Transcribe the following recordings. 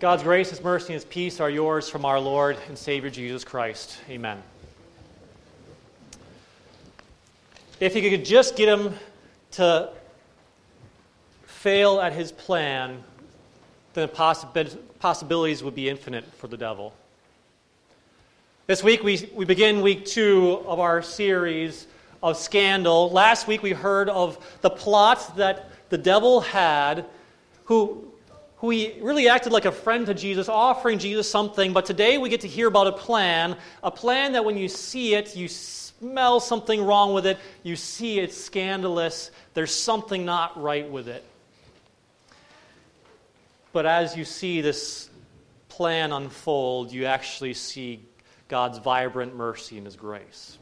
God's grace, His mercy, and His peace are yours from our Lord and Savior Jesus Christ. Amen. If you could just get him to fail at his plan, then the possibilities would be infinite for the devil. This week, we, we begin week two of our series of scandal. Last week, we heard of the plot that the devil had, who who he really acted like a friend to Jesus, offering Jesus something. But today we get to hear about a plan, a plan that when you see it, you smell something wrong with it, you see it's scandalous, there's something not right with it. But as you see this plan unfold, you actually see God's vibrant mercy and His grace.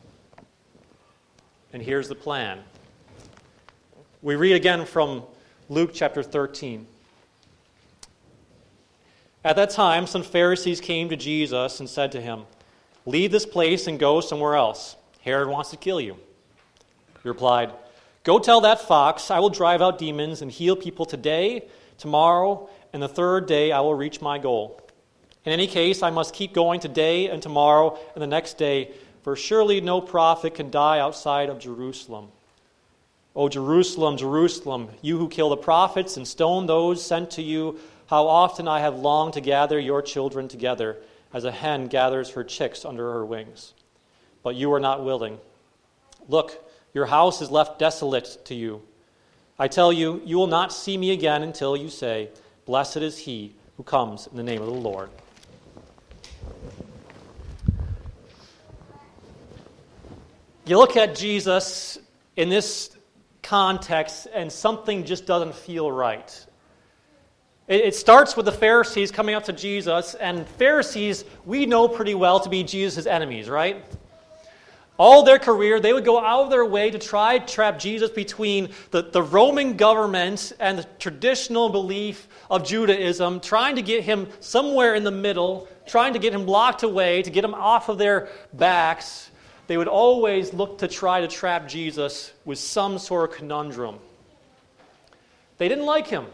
And here's the plan. We read again from Luke chapter 13. At that time, some Pharisees came to Jesus and said to him, Leave this place and go somewhere else. Herod wants to kill you. He replied, Go tell that fox, I will drive out demons and heal people today, tomorrow, and the third day I will reach my goal. In any case, I must keep going today and tomorrow and the next day, for surely no prophet can die outside of Jerusalem. O Jerusalem, Jerusalem, you who kill the prophets and stone those sent to you, how often I have longed to gather your children together, as a hen gathers her chicks under her wings. But you are not willing. Look, your house is left desolate to you. I tell you, you will not see me again until you say, Blessed is he who comes in the name of the Lord. You look at Jesus in this context, and something just doesn't feel right. It starts with the Pharisees coming up to Jesus, and Pharisees we know pretty well to be Jesus' enemies, right? All their career, they would go out of their way to try to trap Jesus between the, the Roman government and the traditional belief of Judaism, trying to get him somewhere in the middle, trying to get him locked away, to get him off of their backs. They would always look to try to trap Jesus with some sort of conundrum. They didn't like him.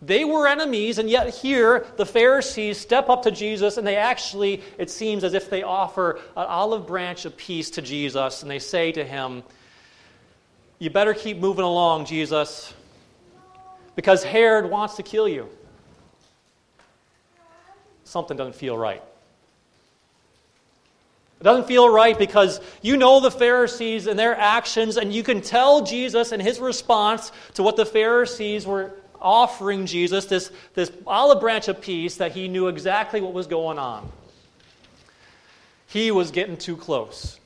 They were enemies, and yet here the Pharisees step up to Jesus and they actually, it seems as if they offer an olive branch of peace to Jesus and they say to him, You better keep moving along, Jesus, because Herod wants to kill you. Something doesn't feel right. It doesn't feel right because you know the Pharisees and their actions, and you can tell Jesus and his response to what the Pharisees were offering Jesus this, this olive branch of peace that he knew exactly what was going on. He was getting too close.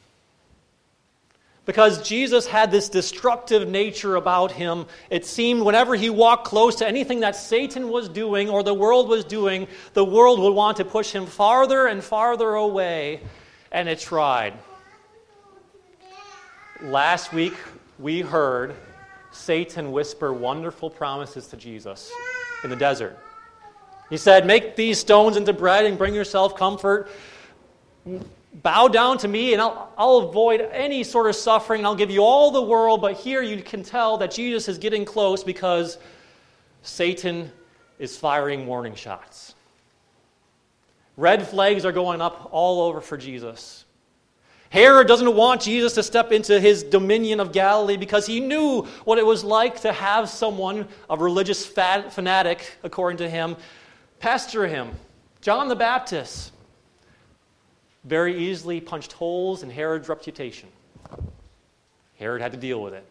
Because Jesus had this destructive nature about him, it seemed whenever he walked close to anything that Satan was doing or the world was doing, the world would want to push him farther and farther away, and it tried. Last week, we heard Satan whisper wonderful promises to Jesus in the desert. He said, Make these stones into bread and bring yourself comfort. Bow down to me, and I'll, I'll avoid any sort of suffering. I'll give you all the world. But here you can tell that Jesus is getting close because Satan is firing warning shots. Red flags are going up all over for Jesus. Herod doesn't want Jesus to step into his dominion of Galilee because he knew what it was like to have someone, a religious fanatic, according to him, pester him. John the Baptist very easily punched holes in Herod's reputation. Herod had to deal with it.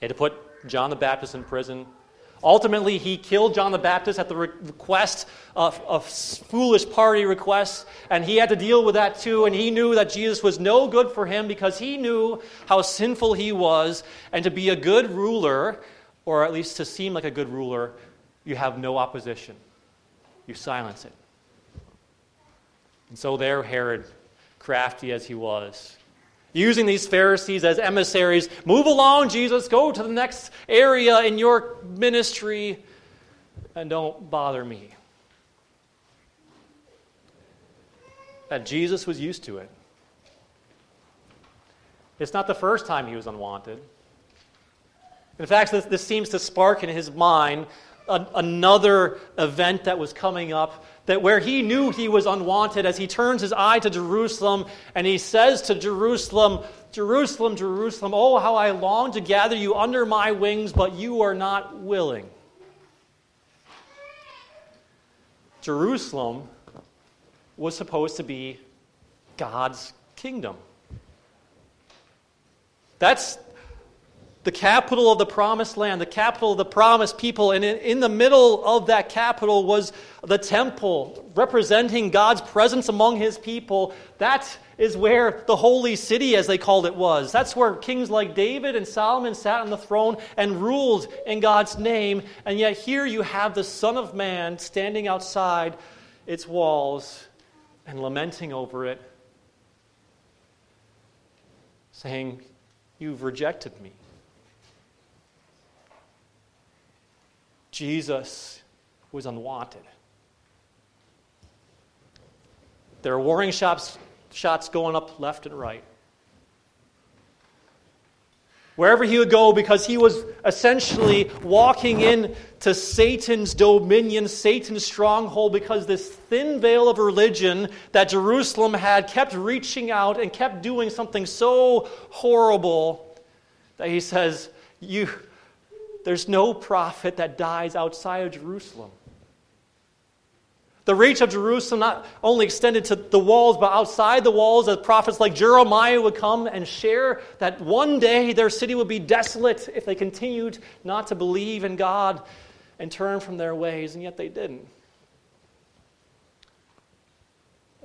He had to put John the Baptist in prison Ultimately, he killed John the Baptist at the request of, of foolish party requests, and he had to deal with that too. And he knew that Jesus was no good for him because he knew how sinful he was. And to be a good ruler, or at least to seem like a good ruler, you have no opposition, you silence it. And so there, Herod, crafty as he was, using these Pharisees as emissaries. Move along, Jesus. Go to the next area in your ministry and don't bother me. And Jesus was used to it. It's not the first time he was unwanted. In fact, this, this seems to spark in his mind another event that was coming up that where he knew he was unwanted as he turns his eye to Jerusalem and he says to Jerusalem, Jerusalem, Jerusalem, oh, how I long to gather you under my wings, but you are not willing. Jerusalem was supposed to be God's kingdom. That's the capital of the promised land, the capital of the promised people. And in, in, the middle of that capital was the temple, representing God's presence among his people. That is where the holy city, as they called it, was. That's where kings like David and Solomon sat on the throne and ruled in God's name. And yet here you have the Son of Man standing outside its walls and lamenting over it, saying, You've rejected me. Jesus was unwanted. There are warning shots, shots going up left and right. Wherever he would go, because he was essentially walking into Satan's dominion, Satan's stronghold, because this thin veil of religion that Jerusalem had kept reaching out and kept doing something so horrible that he says, You there's no prophet that dies outside of Jerusalem. The reach of Jerusalem not only extended to the walls, but outside the walls, as prophets like Jeremiah would come and share that one day their city would be desolate if they continued not to believe in God and turn from their ways, and yet they didn't.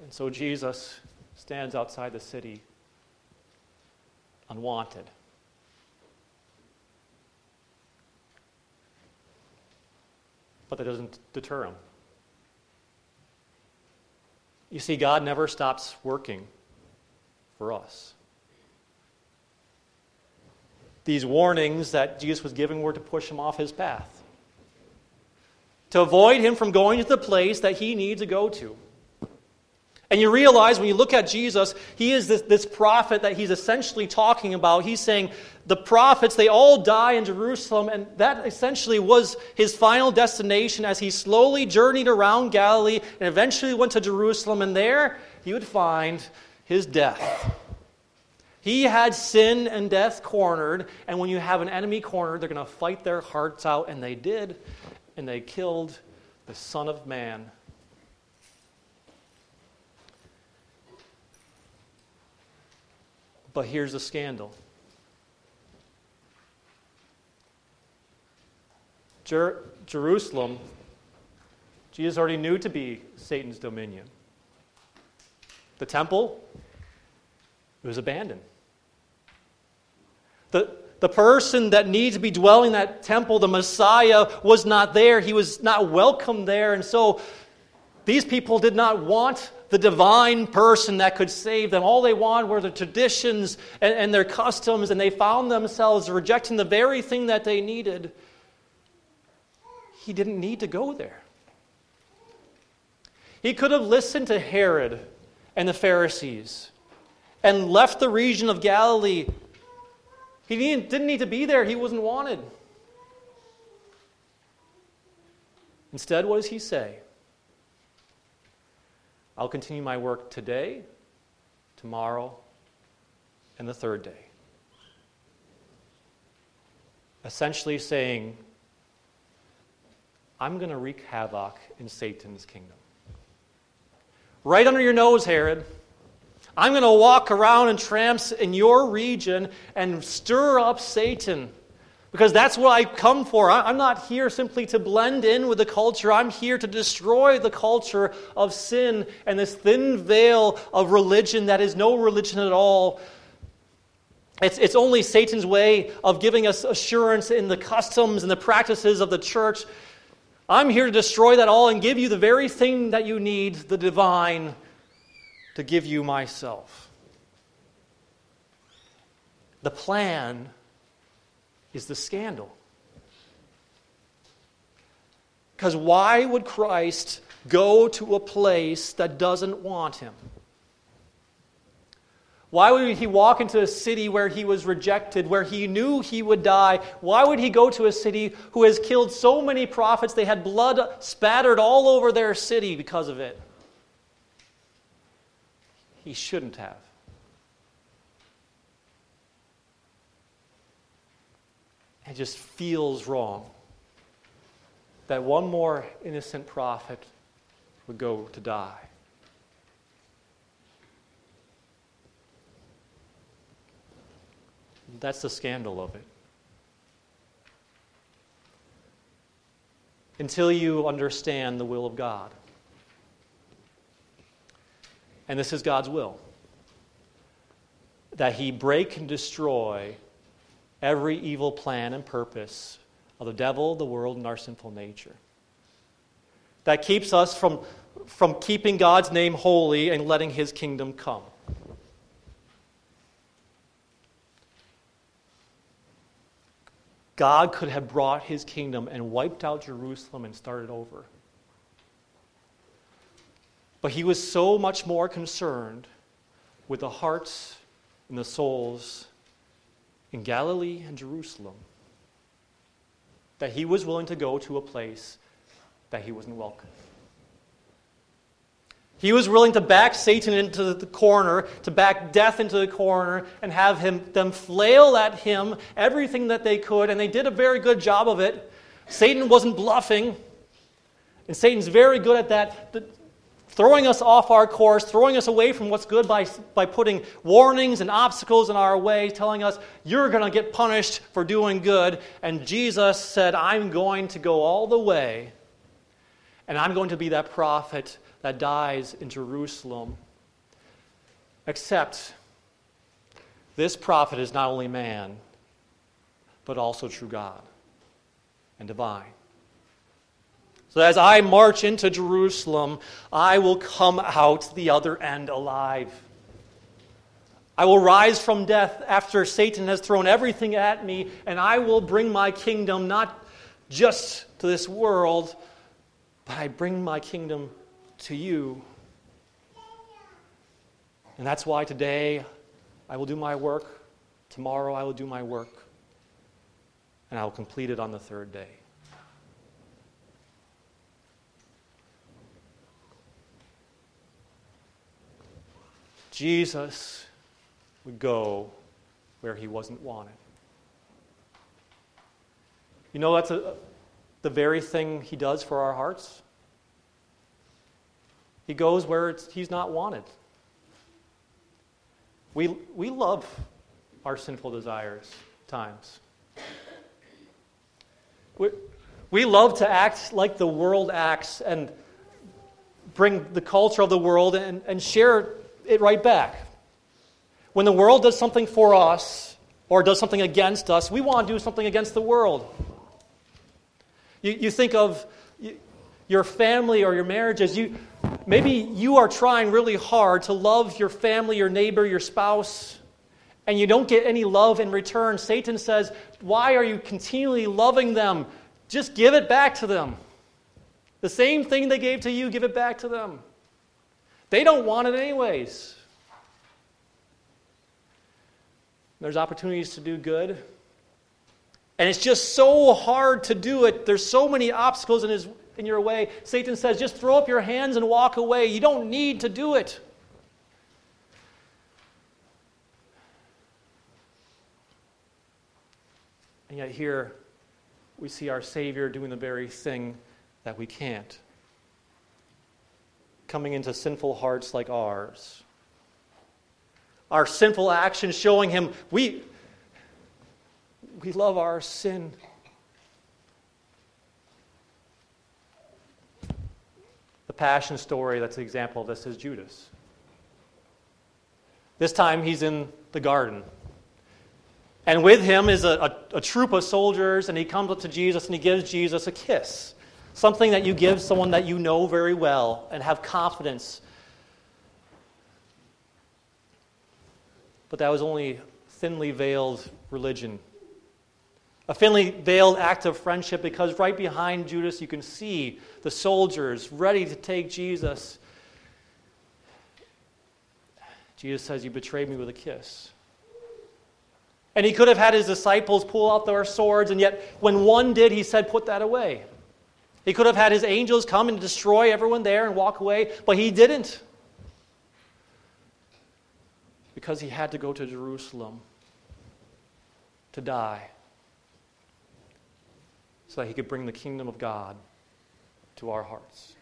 And so Jesus stands outside the city unwanted. But that doesn't deter him. You see, God never stops working for us. These warnings that Jesus was giving were to push him off his path, to avoid him from going to the place that he needs to go to. And you realize when you look at Jesus, he is this, this prophet that he's essentially talking about. He's saying the prophets, they all die in Jerusalem, and that essentially was his final destination as he slowly journeyed around Galilee and eventually went to Jerusalem, and there he would find his death. He had sin and death cornered, and when you have an enemy cornered, they're going to fight their hearts out, and they did, and they killed the Son of Man But here's the scandal Jer- Jerusalem, Jesus already knew to be Satan's dominion. The temple, it was abandoned. The, the person that needs to be dwelling in that temple, the Messiah, was not there. He was not welcome there. And so these people did not want the divine person that could save them. All they wanted were the traditions and, and their customs, and they found themselves rejecting the very thing that they needed. He didn't need to go there. He could have listened to Herod and the Pharisees and left the region of Galilee. He didn't need to be there, he wasn't wanted. Instead, what does he say? I'll continue my work today, tomorrow, and the third day. Essentially saying, I'm going to wreak havoc in Satan's kingdom. Right under your nose, Herod. I'm going to walk around and tramps in your region and stir up Satan because that's what I come for. I'm not here simply to blend in with the culture. I'm here to destroy the culture of sin and this thin veil of religion that is no religion at all. It's, it's only Satan's way of giving us assurance in the customs and the practices of the church. I'm here to destroy that all and give you the very thing that you need, the divine, to give you myself. The plan is the scandal. Because why would Christ go to a place that doesn't want him? Why would he walk into a city where he was rejected, where he knew he would die? Why would he go to a city who has killed so many prophets they had blood spattered all over their city because of it? He shouldn't have. It just feels wrong that one more innocent prophet would go to die. That's the scandal of it. Until you understand the will of God. And this is God's will that He break and destroy every evil plan and purpose of the devil, the world, and our sinful nature. That keeps us from, from keeping God's name holy and letting His kingdom come. God could have brought his kingdom and wiped out Jerusalem and started over. But he was so much more concerned with the hearts and the souls in Galilee and Jerusalem that he was willing to go to a place that he wasn't welcome. He was willing to back Satan into the corner, to back death into the corner, and have him, them flail at him everything that they could, and they did a very good job of it. Satan wasn't bluffing, and Satan's very good at that, throwing us off our course, throwing us away from what's good by, by putting warnings and obstacles in our way, telling us, you're going to get punished for doing good. And Jesus said, I'm going to go all the way, and I'm going to be that prophet that dies in Jerusalem. Except this prophet is not only man, but also true God and divine. So as I march into Jerusalem, I will come out the other end alive. I will rise from death after Satan has thrown everything at me, and I will bring my kingdom not just to this world, but I bring my kingdom to you. And that's why today I will do my work, tomorrow I will do my work, and I will complete it on the third day. Jesus would go where he wasn't wanted. You know, that's a, the very thing he does for our hearts. He goes where he's not wanted. We, we love our sinful desires times. We, we love to act like the world acts and bring the culture of the world and, and share it right back. When the world does something for us or does something against us, we want to do something against the world. You, you think of your family or your marriages. You, Maybe you are trying really hard to love your family, your neighbor, your spouse, and you don't get any love in return. Satan says, Why are you continually loving them? Just give it back to them. The same thing they gave to you, give it back to them. They don't want it anyways. There's opportunities to do good. And it's just so hard to do it. There's so many obstacles in his in your way. Satan says, just throw up your hands and walk away. You don't need to do it. And yet, here we see our Savior doing the very thing that we can't. Coming into sinful hearts like ours. Our sinful actions showing Him we, we love our sin The passion story that's an example of this is Judas. This time he's in the garden. And with him is a, a, a, troop of soldiers, and he comes up to Jesus and he gives Jesus a kiss. Something that you give someone that you know very well and have confidence. But that was only thinly veiled religion a thinly veiled act of friendship because right behind Judas you can see the soldiers ready to take Jesus. Jesus says, You betrayed me with a kiss. And he could have had his disciples pull out their swords, and yet when one did, he said, Put that away. He could have had his angels come and destroy everyone there and walk away, but he didn't. Because he had to go to Jerusalem to die so that he could bring the kingdom of God to our hearts.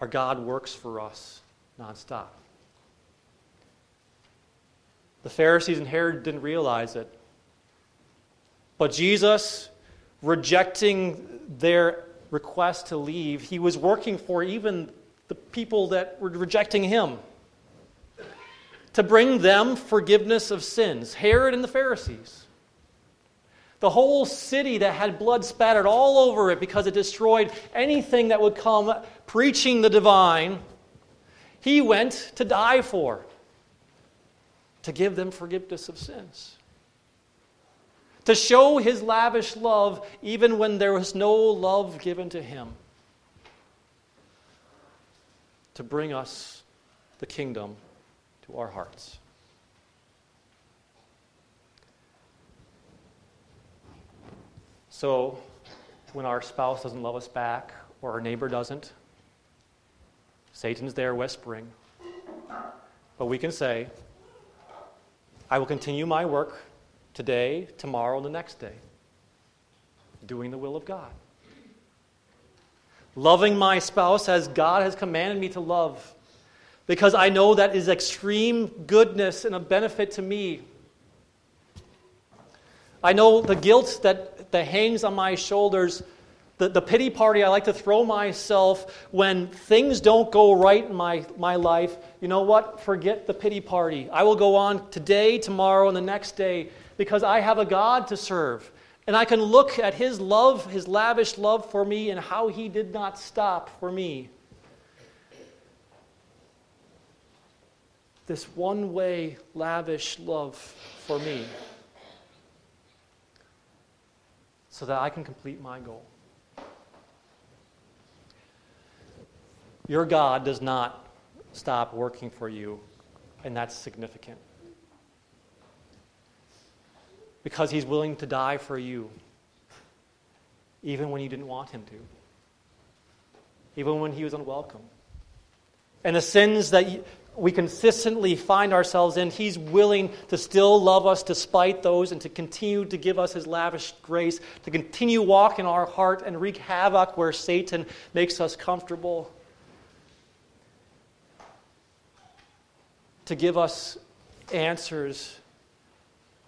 Our God works for us nonstop. The Pharisees and Herod didn't realize it. But Jesus, rejecting their request to leave, he was working for even the people that were rejecting him to bring them forgiveness of sins Herod and the Pharisees. The whole city that had blood spattered all over it because it destroyed anything that would come preaching the divine, he went to die for, to give them forgiveness of sins. To show his lavish love even when there was no love given to him. To bring us the kingdom to our hearts. So, when our spouse doesn't love us back, or our neighbor doesn't, Satan's there whispering. But we can say, I will continue my work today, tomorrow, and the next day, doing the will of God. Loving my spouse as God has commanded me to love, because I know that is extreme goodness and a benefit to me. I know the guilt that, that hangs on my shoulders the, the pity party I like to throw myself when things don't go right in my, my life, you know what? Forget the pity party. I will go on today, tomorrow, and the next day because I have a God to serve. And I can look at His love, His lavish love for me, and how He did not stop for me. This one way, lavish love for me so that I can complete my goal. Your God does not stop working for you, and that's significant. Because he's willing to die for you, even when you didn't want him to, even when he was unwelcome. And the sins that we consistently find ourselves in, he's willing to still love us despite those and to continue to give us his lavish grace, to continue walk in our heart and wreak havoc where Satan makes us comfortable. To give us answers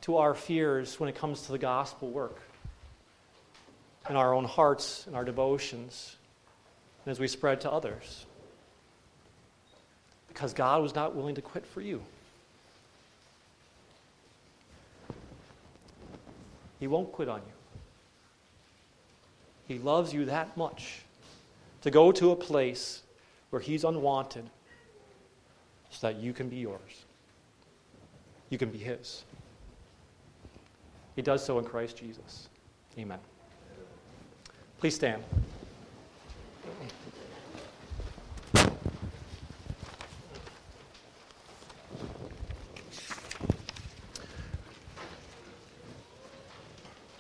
to our fears when it comes to the gospel work in our own hearts and our devotions and as we spread to others. Because God was not willing to quit for you. He won't quit on you. He loves you that much to go to a place where He's unwanted so that you can be yours. You can be His. He does so in Christ Jesus. Amen. Please stand.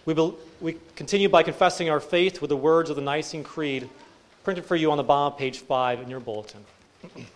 We, will, we continue by confessing our faith with the words of the Nicene Creed, printed for you on the bottom of page 5 in your bulletin.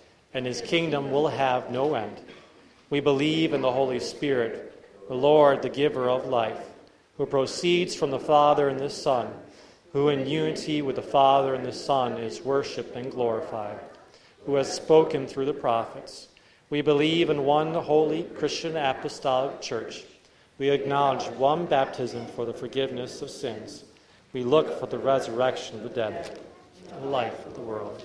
and his kingdom will have no end. We believe in the Holy Spirit, the Lord, the giver of life, who proceeds from the Father and the Son, who in unity with the Father and the Son is worshiped and glorified, who has spoken through the prophets. We believe in one holy Christian apostolic church. We acknowledge one baptism for the forgiveness of sins. We look for the resurrection of the dead the life of the world.